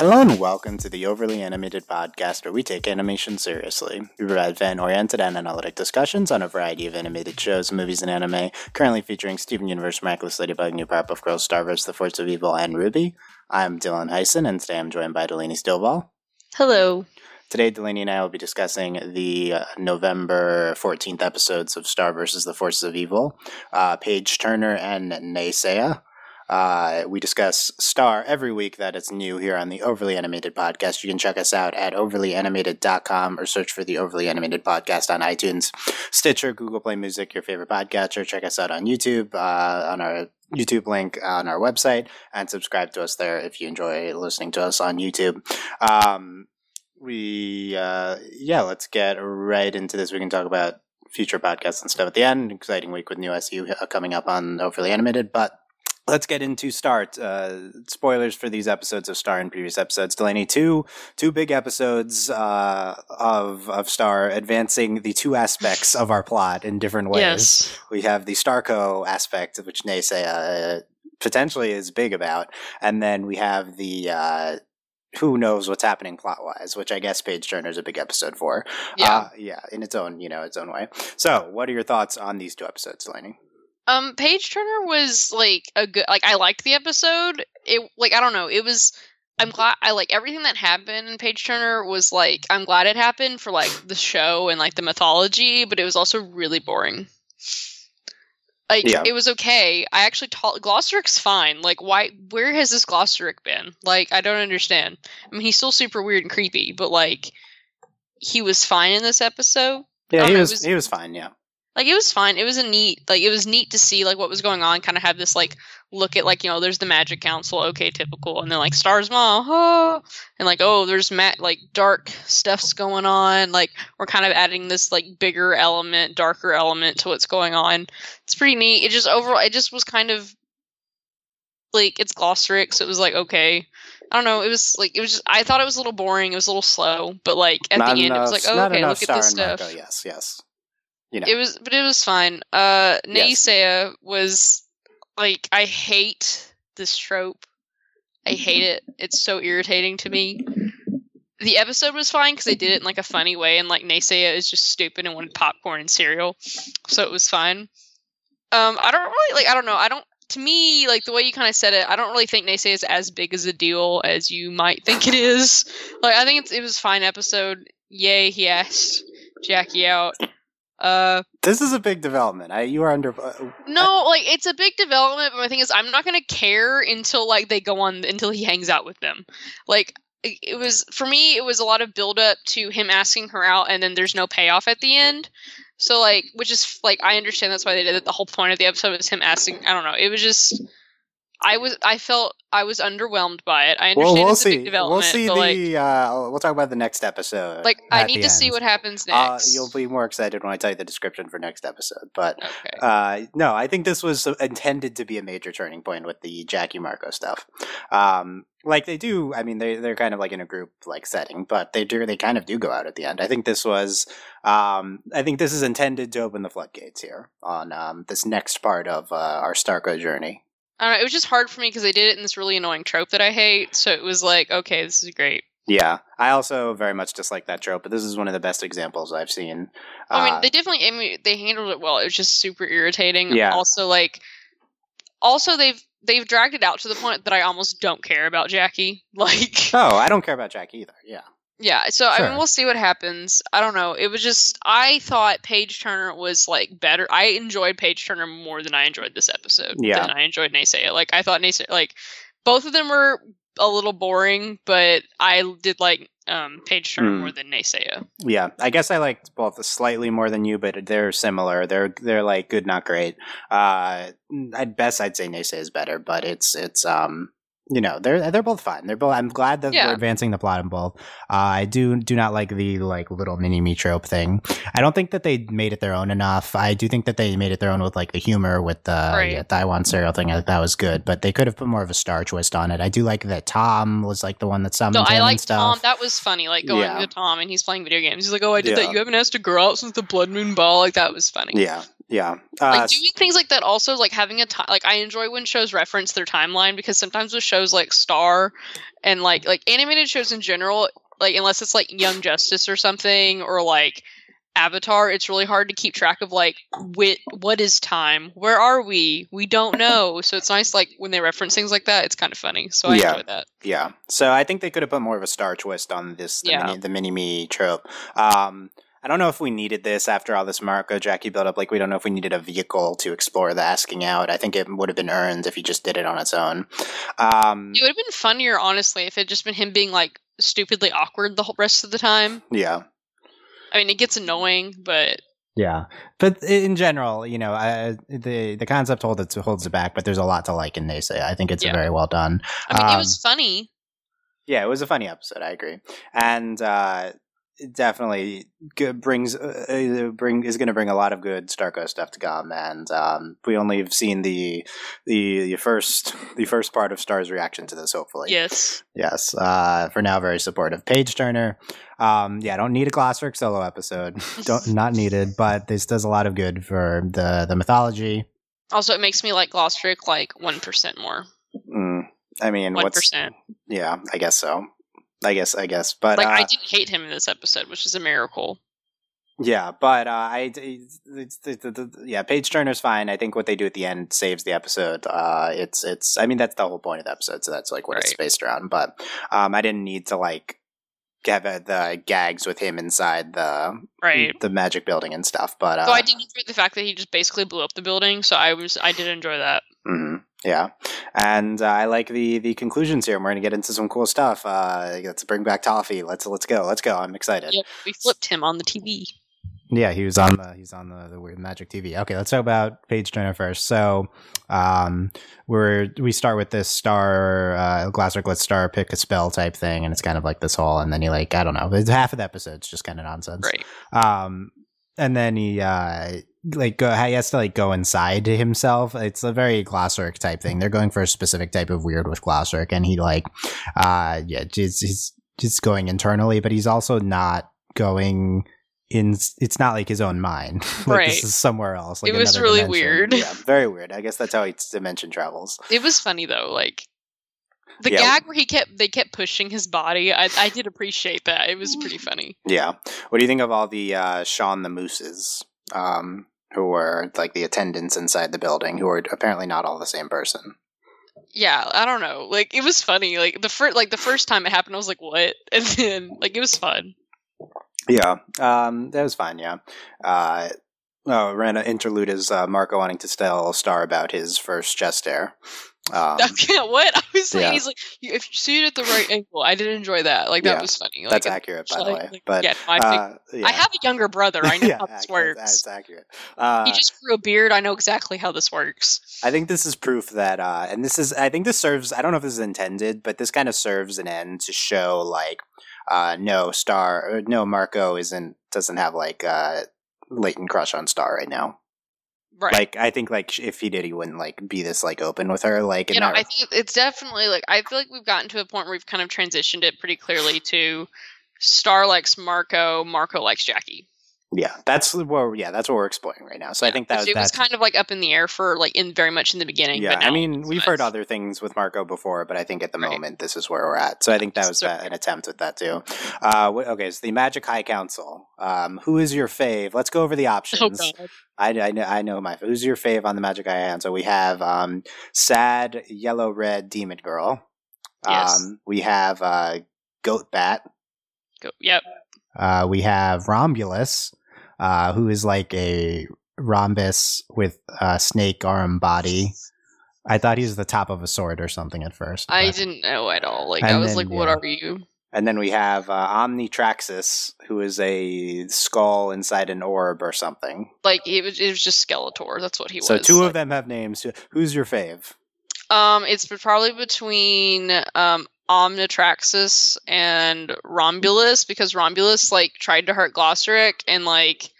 Hello and welcome to the Overly Animated Podcast, where we take animation seriously. We provide fan oriented and analytic discussions on a variety of animated shows, movies, and anime, currently featuring Steven Universe, Miraculous Ladybug, New Powerpuff Girls, Star vs., The Force of Evil, and RWBY. I'm Dylan Heisen, and today I'm joined by Delaney Stovall. Hello. Today, Delaney and I will be discussing the uh, November 14th episodes of Star vs. the Forces of Evil, uh, Page Turner and Naysaya. Uh, we discuss Star every week that it's new here on the Overly Animated Podcast. You can check us out at overlyanimated.com or search for the Overly Animated Podcast on iTunes, Stitcher, Google Play Music, your favorite podcatcher. Check us out on YouTube, uh, on our YouTube link on our website, and subscribe to us there if you enjoy listening to us on YouTube. Um, we uh, yeah, let's get right into this. We can talk about future podcasts and stuff at the end. Exciting week with new SU coming up on Overly Animated, but let's get into start uh, spoilers for these episodes of star and previous episodes delaney two two big episodes uh, of of star advancing the two aspects of our plot in different ways Yes. we have the starco aspect which naysay uh, potentially is big about and then we have the uh, who knows what's happening plot wise, which I guess Page Turner is a big episode for. Yeah. Uh, yeah, in its own, you know, its own way. So, what are your thoughts on these two episodes, Delaney? Um, Page Turner was like a good. Like I liked the episode. It like I don't know. It was. I'm glad. I like everything that happened in Page Turner was like I'm glad it happened for like the show and like the mythology, but it was also really boring. Like Yeah. it was okay. I actually taught Glossaryck's fine. Like why? Where has this Glossaryck been? Like I don't understand. I mean, he's still super weird and creepy, but like he was fine in this episode. Yeah, he no, it was, was- he was fine. Yeah, like it was fine it was a neat like it was neat to see like what was going on kind of have this like look at like you know there's the magic council okay typical and then like stars oh, and like oh there's ma- like dark stuff's going on like we're kind of adding this like bigger element darker element to what's going on it's pretty neat it just overall it just was kind of like it's Glossaryck so it was like okay I don't know. It was like it was. Just, I thought it was a little boring. It was a little slow, but like at Not the end, it was like, oh, okay, look at this stuff. Marco, yes, yes. You know, It was, but it was fine. Uh, Yes. Was like, I hate this trope. I hate it. It's so irritating to me. The episode was fine because they did it in like a funny way, and like Naysaya is just stupid and wanted popcorn and cereal, so it was fine. Um, I don't really like. I don't know. I don't. To me, like the way you kind of said it, I don't really think Naysaya is as big as a deal as you might think it is. Like, I think it's, it was fine episode. Yay, he asked Jackie out. Uh, this is a big development. I you are under. Uh, no, like it's a big development, but my thing is, I'm not gonna care until like they go on until he hangs out with them. Like it it was for me, it was a lot of build up to him asking her out, and then there's no payoff at the end. So like, which is like I understand that's why they did it. The whole point of the episode was him asking. I don't know. It was just. I was. I felt I was underwhelmed by it. I understand well, we'll it's a see. big development, We'll see but like, uh, we'll talk about the next episode. like I need the to see what happens Uh, next. you'll be more excited when I tell you the description for next episode. But okay. uh, no, I think this was intended to be a major turning point with the Jackie Marco stuff. Um, like they do, I mean, they they're kind of like in a group like setting, but they do they kind of do go out at the end. I think this was, um, I think this is intended to open the floodgates here on um, this next part of uh, our Starco journey. I don't know. It was just hard for me because they did it in this really annoying trope that I hate. So it was like, okay, this is great. Yeah, I also very much dislike that trope, but this is one of the best examples I've seen. I Uh, mean, they definitely, I mean, they handled it well. It was just super irritating. Yeah. Also, like, also they've they've dragged it out to the point that I almost don't care about Jackie. Like, oh, I don't care about Jack either. Yeah. Yeah. So I mean, we'll see what happens. I don't know. It was just I thought Page Turner was like better. I enjoyed Page Turner more than I enjoyed this episode. Yeah. Than I enjoyed Naysaya. Like I thought Naysaya. Like both of them were a little boring, but I did like um Page Turner Hmm. more than Naysaya. Yeah, I guess I liked both slightly more than you, but they're similar. They're they're like good, not great. Uh, at best, I'd say Naysay is better, but it's it's um you know they're they're both fine. They're both. I'm glad that Yeah. they're advancing the plot in both. Uh, I do do not like the like little mini me trope thing. I don't think that they made it their own enough. I do think that they made it their own with like the humor with the Right. yeah, Taiwan cereal thing. I think that was good, but they could have put more of a star twist on it. I do like that Tom was like the one that summoned No, him I and like. Tom. That was funny. Like going Yeah. to Tom and he's playing video games. He's like, "Oh, I did Yeah. that. You haven't asked a girl out since the Blood Moon Ball." Like that was funny. Yeah. Yeah. like Uh, doing things like that also like having a time like i enjoy when shows reference their timeline because sometimes with shows like star and like like animated shows in general like unless it's like young justice or something or like avatar it's really hard to keep track of like wit what is time where are we we don't know so it's nice like when they reference things like that it's kind of funny so i Yeah. enjoy that Yeah. So I think they could have put more of a star twist on this, the, Yeah. mini, the mini me trope. Um, I don't know if we needed this after all this Marco Jackie build up. Like, we don't know if we needed a vehicle to explore the asking out. I think it would have been earned if he just did it on its own. Um, it would have been funnier honestly if it had just been him being like stupidly awkward the whole rest of the time yeah. i mean it gets annoying but Yeah, but in general, you know, uh, the the concept holds it holds it back, but there's a lot to like in Naysay. I think it's Yeah. very well done. i mean it Um, was funny Yeah, it was a funny episode. I agree, and uh, it definitely g- brings uh, uh, bring is going to bring a lot of good Starco stuff to come. And um, we only have seen the the the first the first part of Star's reaction to this. Hopefully, yes yes. Uh, for now, very supportive. Page Turner. Um, yeah, don't need a Glossaryck solo episode. don't not needed, but this does a lot of good for the the mythology. Also, it makes me like Glossaryck like one percent more. Mm, I mean, One what's percent. yeah? I guess so. I guess I guess, but Like uh, I didn't hate him in this episode, which is a miracle. Yeah, but uh, I, yeah, Page Turner's fine. I think what they do at the end saves the episode. Uh, it's it's. I mean, that's the whole point of the episode, so that's like what it's based around. But um, I didn't need to like have uh, the gags with him inside the Right. the magic building and stuff. But uh, so I did enjoy the fact that he just basically blew up the building. So I was I did enjoy that. mhm, yeah, and uh, I like the the conclusions here. We're gonna get into some cool stuff. Uh, let's bring back Toffee. Let's let's go. Let's go. I'm excited. Yep, we flipped him on the TV. Yeah, he was on the he's on the, the weird magic TV. Okay, let's talk about Page Turner first. So, um, we're we start with this star uh, Glossaryck Let's Star pick a spell type thing, and it's kind of like this whole, and then he like I don't know, it's half of the episode's just kind of nonsense. Right. Um, and then he uh like go, he has to like go inside to himself. It's a very Glossaryck type thing. They're going for a specific type of weird with Glossaryck, and he like uh yeah, just he's just going internally, but he's also not going in it's not like his own mind like Right. this is somewhere else like It was really dimension. weird. yeah very weird i guess that's how each dimension travels It was funny though, like the Yeah. gag where he kept they kept pushing his body. I I did appreciate that. It was pretty funny. yeah what do you think of all the uh sean the mooses um who were like the attendants inside the building who are apparently not all the same person Yeah, I don't know. Like it was funny. Like the first like the first time it happened, I was like, "What?" And then like it was fun. yeah um that was fine yeah uh Oh, Random interlude is uh, Marco wanting to tell Star about his first chest air. Um, what I was saying, yeah. he's like, if you see it at the right angle, I did enjoy that. Like that Yeah, was funny. Like, that's it- accurate, by the like- way. But yeah, no, I, think- uh, yeah. I have a younger brother. I know Yeah, how this works. That's accurate. Uh, he just grew a beard. I know exactly how this works. I think this is proof that, uh, and this is, I think this serves, I don't know if this is intended, but this kind of serves an end to show, like, uh, no, Star, no, Marco isn't, doesn't have, like, uh, latent crush on Star right now. Right. Like, I think, like, if he did, he wouldn't, like, be this, like, open with her. Like, you know, that- I think it's definitely like I feel like we've gotten to a point where we've kind of transitioned it pretty clearly to Star likes Marco, Marco likes Jackie. Yeah, that's what, yeah, that's what we're exploring right now. So I think that was, it was kind of like up in the air for like in very much in the beginning. yeah, but I mean, we've heard other things with Marco before, but I think at the Right. moment this is where we're at. So I think that was that, an attempt with that too. Uh, okay, so the Magic High Council. Um, who is your fave? Let's go over the Oh options. god. I, I know I know my who's your fave on the Magic Eye Hand. So we have um, sad yellow red demon girl. Yes. Um, we have uh, goat bat. Go. Yep. Uh, we have Rhombulus, uh, who is like a rhombus with a snake arm body. I thought he was the top of a sword or something at first. I but- didn't know at all. Like I was then, like, what yeah. are you? And then we have uh, Omnitraxus, who is a skull inside an orb or something. Like it was. It was just Skeletor. That's what he was. So two Like, of them have names. Who's your fave? Um, it's probably between um Omnitraxus and Rhombulus because Rhombulus like tried to hurt Glossaryck and like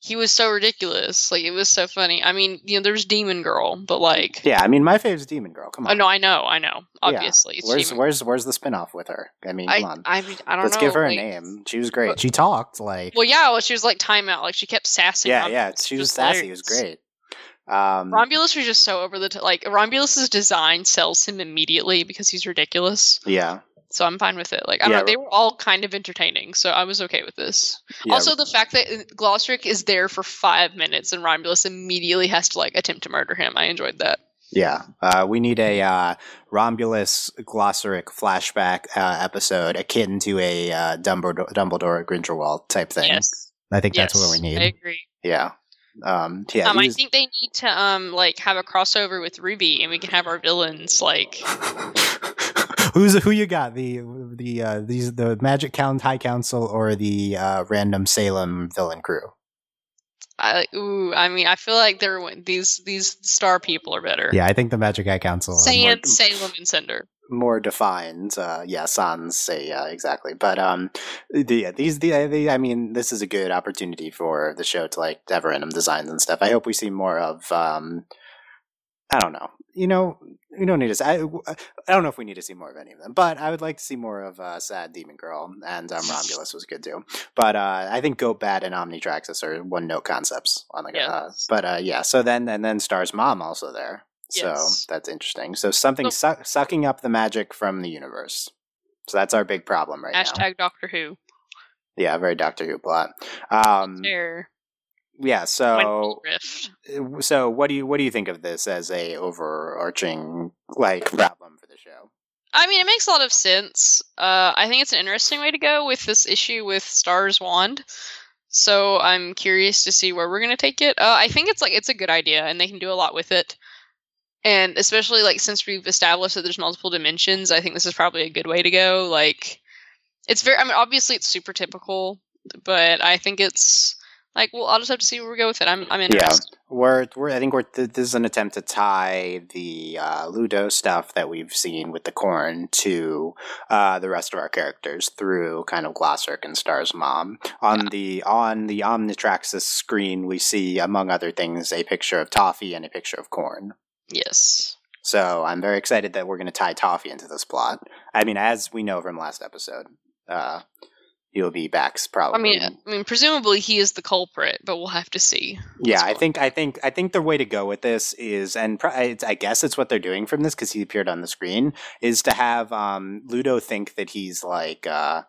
he was so ridiculous. Like it was so funny. I mean, you know, there's Demon Girl, but like, Yeah, I mean, my favorite's Demon Girl. Come oh, on. oh no, I know, I know. Obviously, it's Where's Demon- where's where's the spinoff with her? I mean, come I, on. I, mean, I don't know. Let's know. give her a name. She was great. But- she talked like Well, yeah, well, she was like timeout. Like she kept sassing. yeah, Rhombulus, yeah. She was sassy. It was great. Um, Rhombulus was just so over the top. Like Rhombulus's design sells him immediately because he's ridiculous. yeah, So I'm fine with it. Like I don't Yeah, know, they were all kind of entertaining, so I was okay with this. yeah. Also, the fact that uh, Glossaryck is there for five minutes and Rhombulus immediately has to like attempt to murder him. I enjoyed that. Yeah, uh, we need a uh, Rhombulus Glossaryck flashback uh, episode akin to a uh, Dumbledore, Dumbledore Grindelwald type thing. Yes, I think yes, that's what we need. I agree. Yeah, um, yeah. um, I he's- think they need to um like have a crossover with RWBY, and we can have our villains like Who's who you got the the uh, these the Magic Count High Council or the uh, random Salem villain crew? I ooh. I mean, I feel like they're these these star people are better. Yeah, I think the Magic High Council are more, Sand, Salem, and Cinder. More defined. Uh, yeah, Sans say yeah, exactly. But um, the, yeah, these the, the I mean, this is a good opportunity for the show to like have random designs and stuff. I hope we see more of um, I don't know. You know, we don't need to. see- I, I don't know if we need to see more of any of them, but I would like to see more of uh, Sad Demon Girl and um, Rhombulus was good too. But uh, I think Goat Bat and Omnitraxus are one note concepts on the. Uh, but uh, yeah, so then and then Star's mom also there. So that's interesting. So something So- suck sucking up the magic from the universe. So that's our big problem right now. Hashtag Doctor Who. Yeah, very Doctor Who plot. Um, There. yeah. So so what do you what do you think of this as a overarching like problem for the show? I mean, it makes a lot of sense. Uh, I think it's an interesting way to go with this issue with Star's Wand. So I'm curious to see where we're gonna take it. Uh, I think it's like it's a good idea, and they can do a lot with it. And especially like since we've established that there's multiple dimensions, I think this is probably a good way to go. Like, it's very. I mean, obviously it's super typical, but I think it's like well, I'll just have to see where we go with it. I'm I'm interested. yeah. We're, we're I think we're th- this is an attempt to tie the uh, Ludo stuff that we've seen with the corn to uh, the rest of our characters through kind of Glossaryck and Star's mom. On the on the Omnitraxus screen, we see among other things a picture of Toffee and a picture of corn. Yes. So I'm very excited that we're going to tie Toffee into this plot. I mean, as we know from last episode, uh, he'll be back probably. I mean, I mean, presumably he is the culprit, but we'll have to see. Yeah, I think I think I think the way to go with this is, and pro- I guess it's what they're doing from this because he appeared on the screen, is to have um, Ludo think that he's like uh,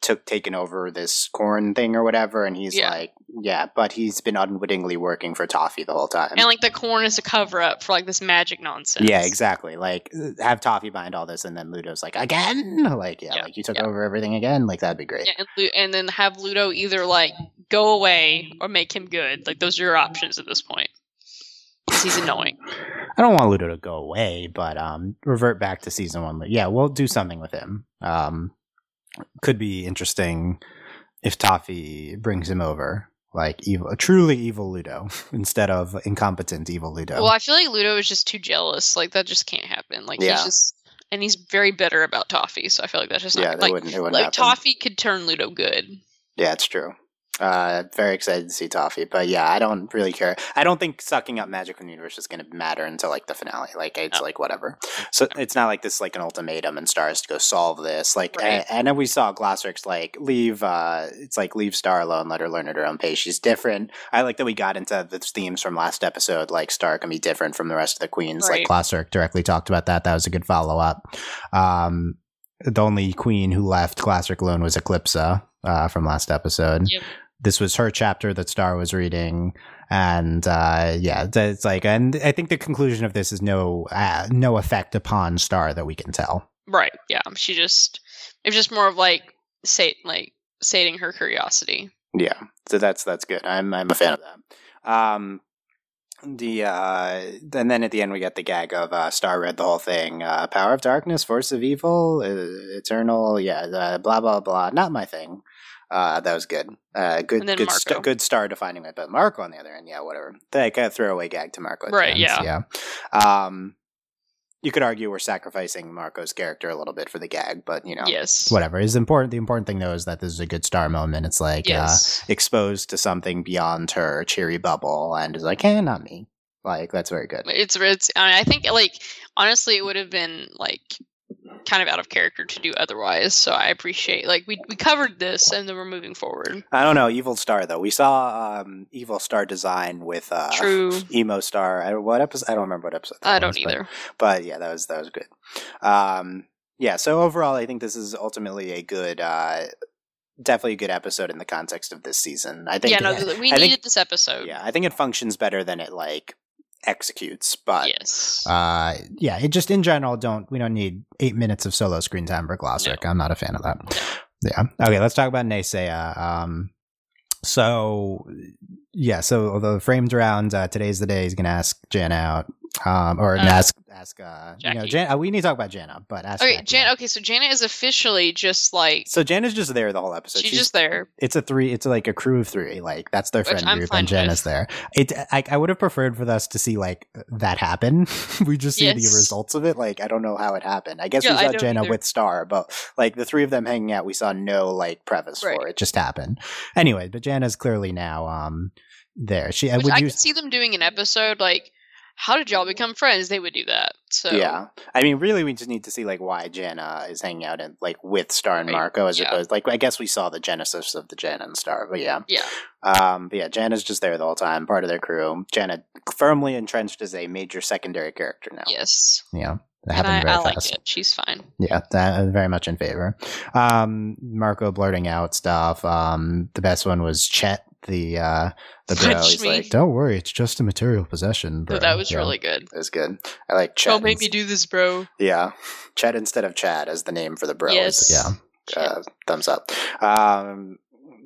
took taken over this corn thing or whatever, and he's Yeah. like, yeah, but he's been unwittingly working for Toffee the whole time. and like the corn is a cover up for like this magic nonsense. yeah, exactly. Like have Toffee behind all this, and then Ludo's like, again, like yeah, Yeah, like you took yeah. over everything again. Like that'd be great. Yeah, and, Lu- and then have Ludo either like go away or make him good. Like those are your options at this point he's annoying. I don't want Ludo to go away, but um, revert back to season one. Yeah, we'll do something with him. Um, could be interesting if Toffee brings him over, like evil, truly evil Ludo instead of incompetent evil Ludo. Well, I feel like Ludo is just too jealous. Like that just can't happen. Like Yeah. he's just and he's very bitter about Toffee. So I feel like that's just yeah, not that like wouldn't. It wouldn't like happen. Toffee could turn Ludo good. Yeah, it's true. Uh, very excited to see Toffee, but yeah, I don't really care. I don't think sucking up magic from the universe is going to matter until like the finale. Like it's No. like whatever. So it's not like this like an ultimatum and stars to go solve this. Like Right. I, I know we saw Glossaryck like leave. uh It's like leave Star alone, let her learn at her own pace. She's different. I like that we got into the themes from last episode. Like Star can be different from the rest of the queens. Right. Like Glossaryck directly talked about that. That was a good follow up. Um, the only queen who left Glossaryck alone was Eclipsa uh, from last episode Yep. This was her chapter that Star was reading, and uh, yeah, it's like, and I think the conclusion of this is no uh, no effect upon Star that we can tell. Right. Yeah. She just it's just more of like sate like sating her curiosity. Yeah, so that's that's good. I'm I'm a fan of that. Um, the uh, and then at the end we get the gag of uh, Star read the whole thing. Uh, Power of darkness, force of evil, uh, eternal. Yeah, uh, blah blah blah. Not my thing. Uh, that was good. Uh, good, good, st- good star defining it. But Marco on the other end, yeah, whatever. Like a throwaway gag to Marco. Right, end, yeah. yeah. Um, you could argue we're sacrificing Marco's character a little bit for the gag, but you know, Yes. whatever is important. The important thing though is that this is a good star moment. It's like uh, exposed to something beyond her cheery bubble, and is like, hey, not me. Like that's very good. It's it's. I, mean, I think like honestly, it would have been like kind of out of character to do otherwise. So I appreciate like we we covered this and then we're moving forward. I don't know, Evil Star though. We saw um, Evil Star design with uh, True. Emo Star. I, what episode? I don't remember what episode. that I don't was, but- either. but yeah, that was that was good. Um, yeah, so overall, I think this is ultimately a good, uh, definitely a good episode in the context of this season. I think. Yeah, no, we I think- needed this episode. yeah, I think it functions better than it like executes, but. yes. Uh, yeah, it just in general don't we don't need eight minutes of solo screen time for Glossaryck. I'm not a fan of that. Yeah. Okay, let's talk about Naysaya. Um, so yeah, so the frames around uh, today's the day. He's gonna ask Jan out, um, or Uh, ask ask uh, you know. Jan. Uh, we need to talk about Janna, but ask. okay, Jackie Jan. Okay, so Janet is officially just like So Janna's just there the whole episode. she's, just there. It's a three. It's like a crew of three. Like that's their Which friend I'm group, and Janna's with. there. It. I, I would have preferred for us to see like that happen. we just see the results of it. Like I don't know how it happened. I guess Yeah, we saw Janna either. with Star, but like the three of them hanging out, we saw no like preface Right. for it. it. Just happened. Anyway, but Janna's clearly now um there. She Which would I use. could see them doing an episode like, "How did y'all become friends?" They would do that. So Yeah, I mean, really, we just need to see like why Janna is hanging out and like with Star and Marco as yeah. opposed. Like, I guess we saw the genesis of the Janna and Star, but yeah, Yeah. Um, but yeah, Janna's just there the whole time, part of their crew. Janna firmly entrenched as a major secondary character now. Yes. Yeah, that And I, very I like fast. it. She's fine. Yeah, that very much in favor. Um, Marco blurting out stuff. Um, the best one was Chet, the uh, the bro. Punch He's me. like, "Don't worry, it's just a material possession." Bro. But that was Yeah, really good. It was good. I like Chet. Don't make me do this, bro. Yeah, Chet instead of Chad as the name for the bro. is- Yes. Yeah, uh, thumbs up. Um,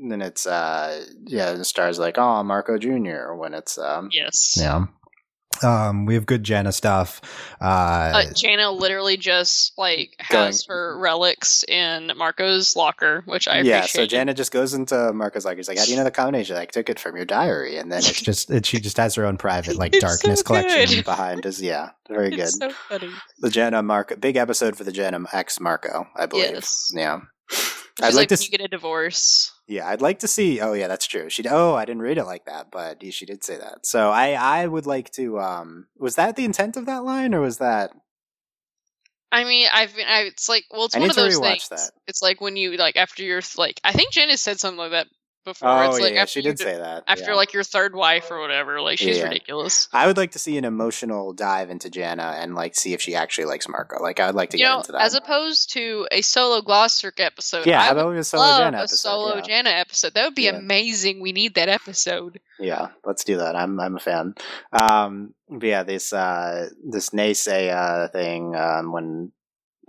then it's uh, yeah, the star's like, oh, Marco Junior. When it's um, Yes. yeah. Um, we have good Janna stuff. Uh, Uh, Janna literally just like has her relics in Marco's locker, which I yeah, appreciate. so Janna just goes into Marco's locker. he's like, how do you know the combination? I took it from your diary, and then it's just it, she just has her own private like It's so darkness collection good. behind us. Yeah, very good. It's so funny. the Janna Marco, big episode for the Janna X Marco, I believe. Yes. Yeah. I'd like like, to when s- get a divorce. Yeah, I'd like to see. Oh, yeah, that's true. She. Oh, I didn't read it like that, but she did say that. So I, I would like to. Um, was that the intent of that line, or was that? I mean, I've been. I, it's like, well, it's I one of those things. that. It's like when you like after you're like, I think Jen has said something like that before. Oh, it's like yeah, after she did say that. after yeah. like your third wife or whatever. Like she's Yeah. ridiculous. I would like to see an emotional dive into Janna and like see if she actually likes Marco. Like, I would like to You get know, into that. as opposed to a solo Glossaryck episode, yeah, I would a solo love Janna a episode? solo. Janna episode. That would be amazing. We need that episode. Yeah, let's do that. I'm I'm a fan. Um, but yeah, this uh this naysay thing um, when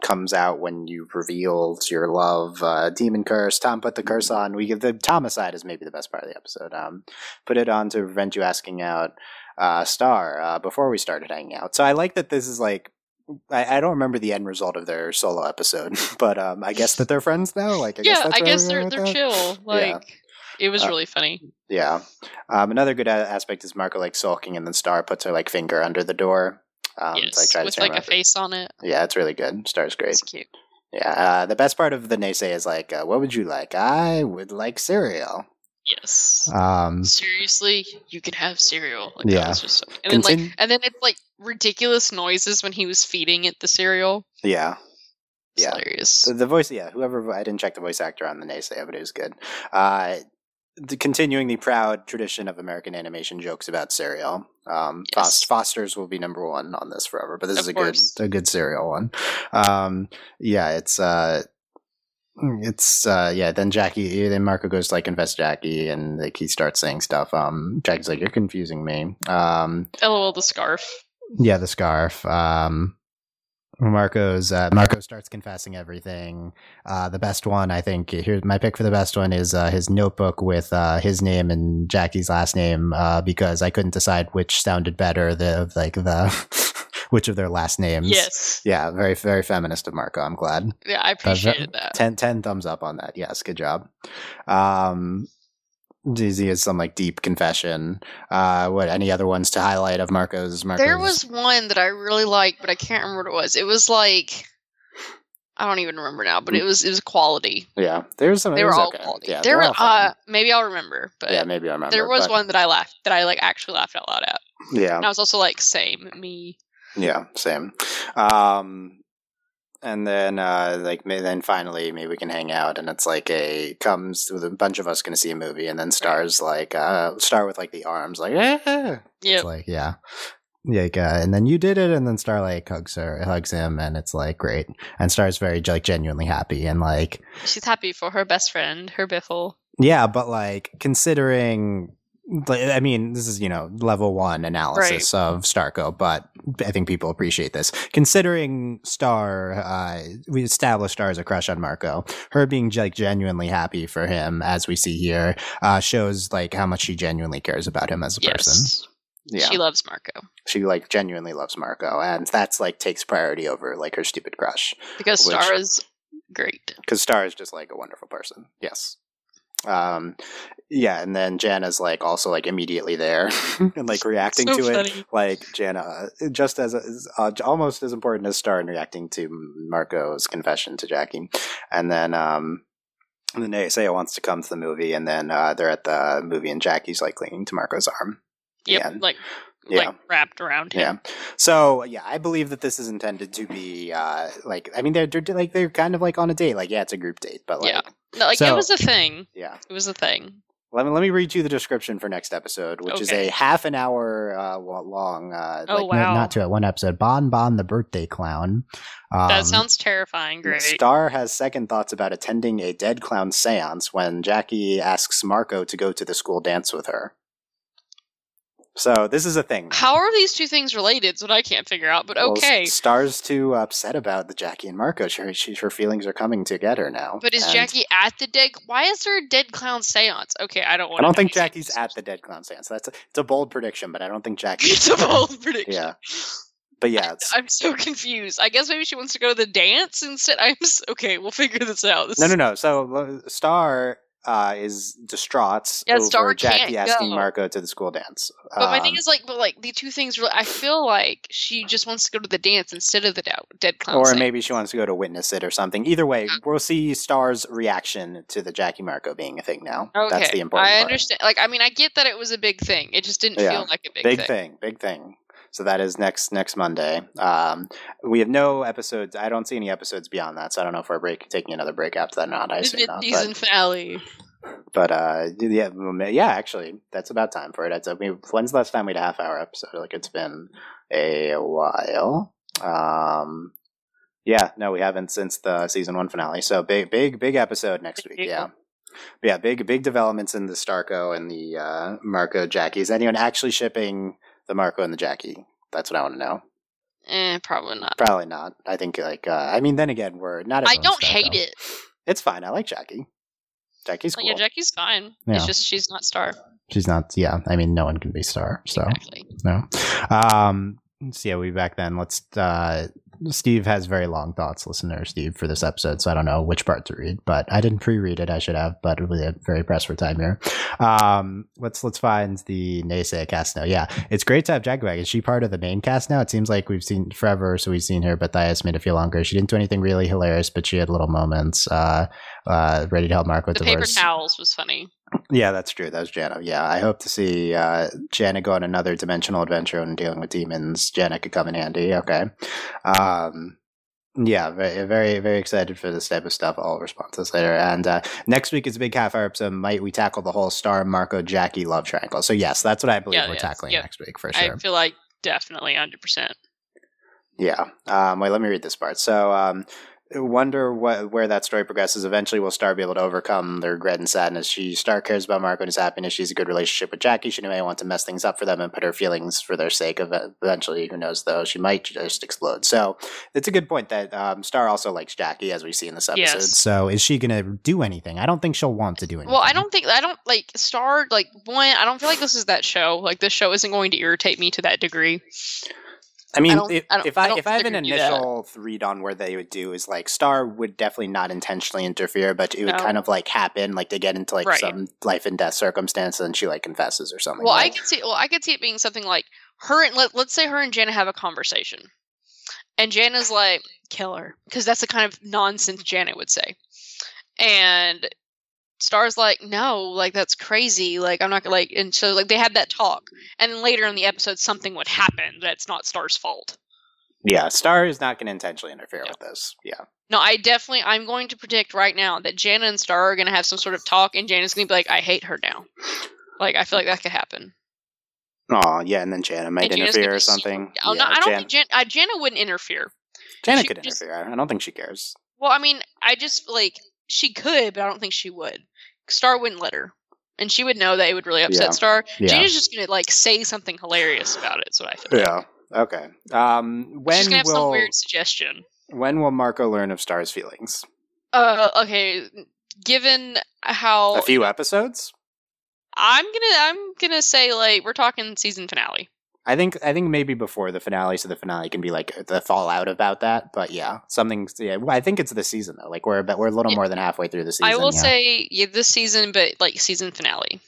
comes out when you revealed your love, uh, demon curse. Tom put the curse on. We give the Tomicide is maybe the best part of the episode. Um, put it on to prevent you asking out uh, Star uh, before we started hanging out. So I like that this is like. I, I don't remember the end result of their solo episode, but um, I guess that they're friends now. Like, I guess yeah, that's I guess they're they're that? chill. Like it was Uh, really funny. Yeah. Um, another good aspect is Marco like sulking, and then Star puts her like finger under the door. Um, to, yes, like, try with turn like a off. face on it. Yeah, it's really good. Star's great. It's cute. Yeah. Uh, the best part of the naysay is like, uh, what would you like? I would like cereal. Yes. Um, Seriously, you can have cereal. Like, Yeah. just so- and then like and then it's like ridiculous noises when he was feeding it the cereal. yeah. It's Yeah. hilarious. The, the voice, yeah. Whoever I didn't check the voice actor on the naysay, but it was good. Uh, the, continuing the proud tradition of American animation jokes about cereal. Um, Yes. Fos- Foster's will be number one on this forever, but this Of is a course. good, a good cereal one. Um, yeah, it's uh, it's uh, yeah. Then Jackie, then Marco goes to like confess Jackie, and like he starts saying stuff. Um, Jackie's like, "You're confusing me." Um, LOL the scarf. yeah, the scarf. Um, Marco's uh, Marco starts confessing everything. Uh, the best one, I think. Here's my pick for the best one is uh, his notebook with uh, his name and Jackie's last name uh, because I couldn't decide which sounded better. The like the which of their last names. Yes. Yeah, very very feminist of Marco. I'm glad. Yeah, I appreciated that. 10, 10 thumbs up on that. Yes, good job. Um, Dizzy is some like deep confession. Uh, what any other ones to highlight of Marco's? Marco's There was one that I really liked, but I can't remember what it was. It was like I don't even remember now, but it was it was quality. yeah. There's some. They were all okay. quality. Yeah, there were uh maybe I'll remember, but yeah, maybe I remember. there was but- one that I laughed that I like actually laughed out loud at. Yeah, And I was also like, same me. Yeah, same. Um, and then uh, like may, then finally maybe we can hang out, and it's like a comes with a bunch of us going to see a movie, and then stars like uh start with like the arms like yeah. It's like yeah. Like, uh, and then you did it, and then Star like hugs her, hugs him, and it's like great. And Star's very like genuinely happy, and like She's happy for her best friend, her Biffle. yeah, but like considering, I mean, this is you know level one analysis of Starco, but I think people appreciate this. Considering Star, uh, we established Star as a crush on Marco. Her being like genuinely happy for him, as we see here, uh, shows like how much she genuinely cares about him as a person. Yes. Yeah, She loves Marco. she like genuinely loves Marco, and that's like takes priority over like her stupid crush Because Which- Star is great. because Star is just like a wonderful person. Yes. Um, yeah, and then Janna's like also like immediately there and like reacting So to it. Like Janna, uh, just as uh, almost as important as Star in reacting to Marco's confession to Jackie, and then um, and then Naysaya wants to come to the movie, and then uh, they're at the movie, and Jackie's like clinging to Marco's arm. Yep. Yeah. Like Yeah. like wrapped around him. Yeah. So yeah, I believe that this is intended to be uh like I mean they're, they're like they're kind of like on a date. Like yeah, it's a group date, but like Yeah. No, like So- it was a thing. yeah. It was a thing. Let me let me read you the description for next episode, which is a half an hour uh, long. Uh, Oh, like, no- wow. Not to it, one episode. Bon Bon the birthday clown. Um, that sounds terrifying. Great. Star has second thoughts about attending a dead clown séance when Jackie asks Marco to go to the school dance with her. So this is a thing. How are these two things related? Is what I can't figure out. But okay. S- Star's too upset about the Jackie and Marco. She, she, her feelings are coming to get her now. But is And Jackie at the dead? Why is there a dead clown seance? Okay, I don't want. I don't think Jackie's at the dead clown seance. That's a, it's a bold prediction, but I don't think Jackie. It's a bold prediction. Yeah. But yeah, it's, I'm so confused. I guess maybe she wants to go to the dance instead. I'm s okay. We'll figure this out. This no, no, no. So uh, Star uh, is distraught Yeah, over Star Jackie asking go. Marco to the school dance. But my thing Um, is like, but like the two things. Really, I feel like she just wants to go to the dance instead of the dead clown. or maybe she wants to go to witness it or something. Either way, we'll see Star's reaction to the Jackie Marco being a thing now. Okay, That's the important I part. understand. Like, I mean, I get that it was a big thing. It just didn't Yeah. feel like a big, big thing. Big thing. big thing so that is next next monday. Um we have no episodes. I don't see any episodes beyond that so i don't know if we're break taking another break after that. Or not i assume not mid-season but, finale. but uh yeah yeah actually that's about time for it. It's, I mean, when's the last time we had a half hour episode? Like it's been a while. Um yeah no we haven't since the season one finale. So big big big episode next week yeah. one. yeah, big big developments in the Starco and the uh, Marco Jackie. Is anyone actually shipping the Marco and the Jackie? That's what I want to know. Eh, probably not. Probably not. I think like uh, I mean, then again, we're not. I don't hate it. It's fine. I like Jackie. Jackie's cool. yeah, Jackie's fine. Yeah. It's just she's not Star. She's not. Yeah, I mean, no one can be Star. So Exactly. no. Um. So yeah, we'll be back then. Let's. uh Steve has very long thoughts, listener Steve, for this episode, so I don't know which part to read, but I didn't pre-read it. I should have, but we're very pressed for time here. Um, let's let's find the naysay cast now. Yeah, it's great to have Jaguar. Is she part of the main cast now? It seems like we've seen forever, so we've seen her, but Thias made it feel longer. She didn't do anything really hilarious, but she had little moments. Uh, uh, ready to help Marco The paper towels was funny. Yeah, that's true. That was Janna. Yeah, I hope to see uh, Janna go on another dimensional adventure and dealing with demons. Janna could come in handy. Okay. Um, yeah, very, very, very excited for this type of stuff. All responses later. And uh, next week is a big half hour episode. Might we tackle the whole Star Marco Jackie love triangle? So yes, that's what I believe Yeah, we're yes, tackling yeah. next week for sure. I feel like definitely 100%. Yeah. Um, wait, let me read this part. So, um, wonder what where that story progresses. Eventually, will Star be able to overcome the regret and sadness? She Star cares about Marco and his happiness. She's a good relationship with Jackie. She may want to mess things up for them and put her feelings for their sake. Eventually, who knows though? She might just explode. So, it's a good point that um, Star also likes Jackie, as we see in this episode. Yes. So, is she going to do anything? I don't think she'll want to do anything. Well, I don't think I don't like Star like one. I don't feel like this is that show. Like this show isn't going to irritate me to that degree. I mean, don't- if I don't- if I I, don't if I have an they're gonna do that. initial read on where they would do is like Star would definitely not intentionally interfere, but it would No. kind of like happen, like they get into like Right. some life and death circumstance, and she like confesses or something. Well, I could see. Well, I could see it being something like her and let, let's say her and Janna have a conversation, and Janna's like, "Kill her," because that's the kind of nonsense Janet would say, and Star's like, "No, like that's crazy. Like I'm not gonna like." And so like they had that talk, and then later in the episode, something would happen that's not Star's fault. yeah, Star is not going to intentionally interfere with this. Yeah, No, I definitely. I'm going to predict right now that Janna and Star are going to have some sort of talk, and Janna's going to be like, "I hate her now." Like I feel like that could happen. oh yeah, and then Janna might And interfere or something. Oh, yeah, no, I don't Jan- think Jan- uh, Janna wouldn't interfere. Janna she could just- interfere. I don't think she cares. Well, I mean, I just like she could, but I don't think she would. Star wouldn't let her, and she would know that it would really upset Yeah. Star. Yeah. Just gonna like say something hilarious about it. That's what I feel. Like. Yeah. Okay. Um, when She's gonna have some weird suggestion. when will Marco learn of Star's feelings? Uh, okay. Given how A few episodes. I'm gonna, I'm gonna say like we're talking season finale. I think I think maybe before the finale, so the finale can be like the fallout about that. But yeah, something. Yeah, I think it's the season though. Like we're about, we're a little Yeah. more than halfway through the season. I will yeah. say yeah, this season, but like season finale.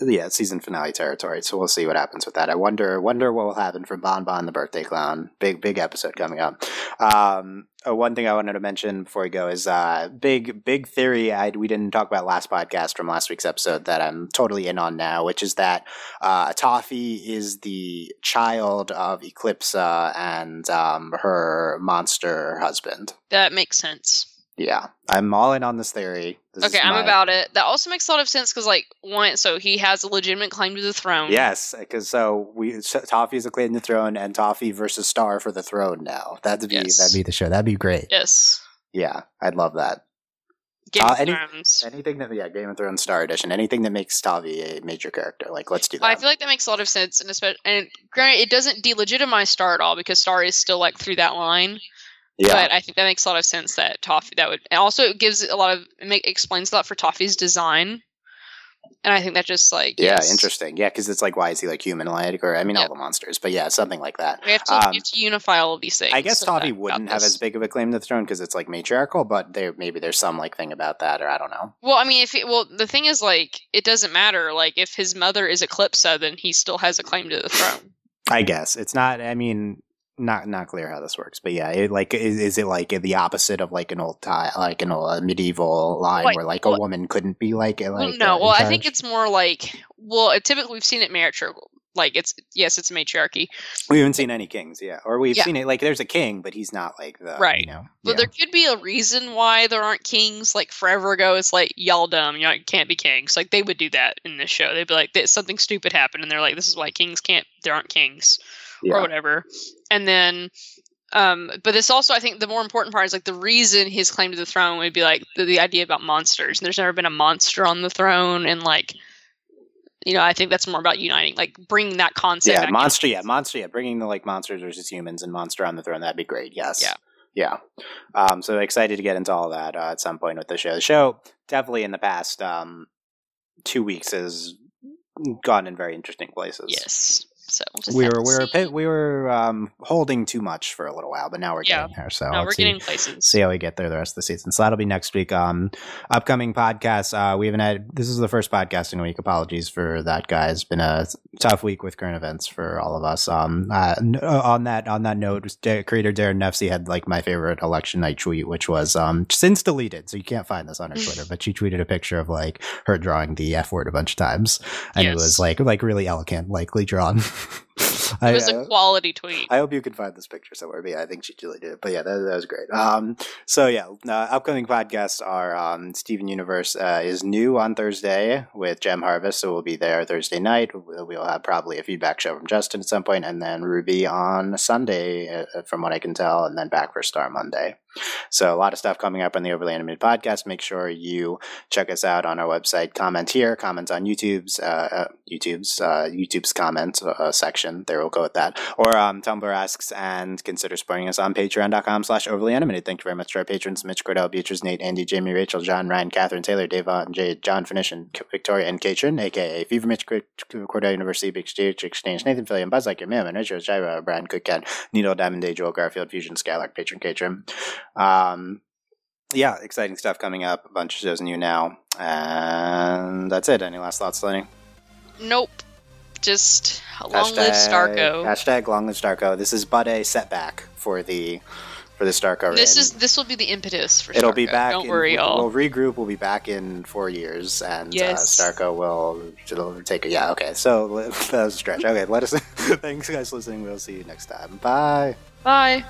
Yeah, season finale territory. So we'll see what happens with that. I wonder wonder what will happen from Bon Bon the birthday clown. Big big episode coming up. Um, uh, one thing I wanted to mention before we go is uh, big big theory I we didn't talk about last podcast from last week's episode that I'm totally in on now, which is that uh, Toffee is the child of Eclipsa and um, her monster husband. That makes sense. Yeah, I'm all in on this theory. This okay, is I'm about it. That also makes a lot of sense because like one, so he has a legitimate claim to the throne. Yes, because so we so is a claim to the throne, and Toffee versus Star for the throne now. That'd be Yes. that'd be the show. That'd be great. Yes. Yeah, I'd love that. Game Uh, of any- Thrones. Anything that yeah, Game of Thrones Star Edition. Anything that makes Toffee a major character. Like let's do that. I feel like that makes a lot of sense, and especially, and granted, it doesn't delegitimize Star at all because Star is still like through that line. Yeah, But I think that makes a lot of sense that Toffee that would, and also it gives a lot of it make, explains a lot for Toffee's design, and I think that just like yeah, yes. interesting. Yeah, because it's like why is he like human like or I mean all the monsters, but yeah, something like that. We have to, Um, we have to unify all of these things. I guess Toffee wouldn't have this. as big of a claim to the throne because it's like matriarchal, but there maybe there's some like thing about that, or I don't know. Well, I mean, if it, well, the thing is, like, it doesn't matter. Like, if his mother is Eclipsa, then he still has a claim to the throne. I guess it's not. I mean, not not clear how this works, but yeah, it, like is, is it like the opposite of like an old time, like an old medieval line Like, where like a well- woman couldn't be like like well, no, uh, well, I think it's more like, well, it, typically we've seen it matriarchal. Like, it's yes, it's a matriarchy, we haven't seen any kings, yeah, or we've Yeah. seen it like there's a king, but he's not like the Right. You know, but yeah. there could be a reason why there aren't kings. Like forever ago, it's like y'all dumb, y'all can't be kings. Like they would do that in this show. They'd be like, "This- something stupid happened, and they're like, this is why kings can't. There aren't kings. Or whatever. And then, um, but this also, I think, the more important part is like the reason his claim to the throne would be like the, the idea about monsters. And there's never been a monster on the throne, and like, you know, I think that's more about uniting, like bringing that concept. yeah, in. monster, yeah, monster, yeah, bringing the like monsters versus humans and monster on the throne. That'd be great. Yes, Yeah. yeah. Um, so excited to get into all that uh, at some point with the show. The show definitely in the past um two weeks has gone in very interesting places. Yes. So we'll just we were we were see. we were um, holding too much for a little while, but now we're Yeah. getting there. So No, let's we're see, getting places. see how we get there the rest of the season. So that'll be next week. Um, upcoming podcast. Uh, we haven't had this is the first podcasting a week. Apologies for that, guys. It's been a tough week with current events for all of us. Um, uh, uh, on that on that note, creator Daron Nefcy had like my favorite election night tweet, which was um since deleted, so you can't find this on her Twitter, but she tweeted a picture of like her drawing the F word a bunch of times, and it was like like really elegant, likely drawn. It was a quality tweet. I hope you can find this picture somewhere. But yeah, I think she really did. It. But yeah, that, that was great. Um, so yeah, uh, upcoming podcasts are um, Steven Universe uh, is new on Thursday with Gem Harvest, so we'll be there Thursday night. We'll, we'll have probably a feedback show from Justin at some point, and then RWBY on Sunday, uh, from what I can tell, and then back for Star Monday. So a lot of stuff coming up on the Overly Animated podcast. Make sure you check us out on our website. Comment here, comments on YouTube's uh, uh, YouTube's uh, YouTube's comment uh, section. There we'll go with that. Or um, Tumblr asks and consider supporting us on patreon.com slash overly animated. Thank you very much to our patrons, Mitch Cordell, Beatrice, Nate, Andy, Jamie, Rachel, John, Ryan, Catherine, Taylor, Devon, Jade, John Finish, and Victoria and Katrin, aka Fever Mitch, Cordell University, Big Exchange, Exchange, Nathan Fillion, Buzz Like Your Man, Richard, Jira, Brian Cookcan, Needle, Diamond Day, Joel Garfield, Fusion, Skylark, Patron, Katrin. Um, yeah, exciting stuff coming up. A bunch of shows new now. And that's it. Any last thoughts, Lenny? Nope. Just long live Starco. Hashtag long live Starco. This is but a setback for the for the Starco. This is this will be the impetus for. It'll Starco. be back. Don't in, worry, y'all. We'll regroup. We'll be back in four years, and Yes. uh, Starco will it'll take a yeah. Okay, so that was a stretch. Okay, let us. thanks, guys, for listening. We'll see you next time. Bye. Bye.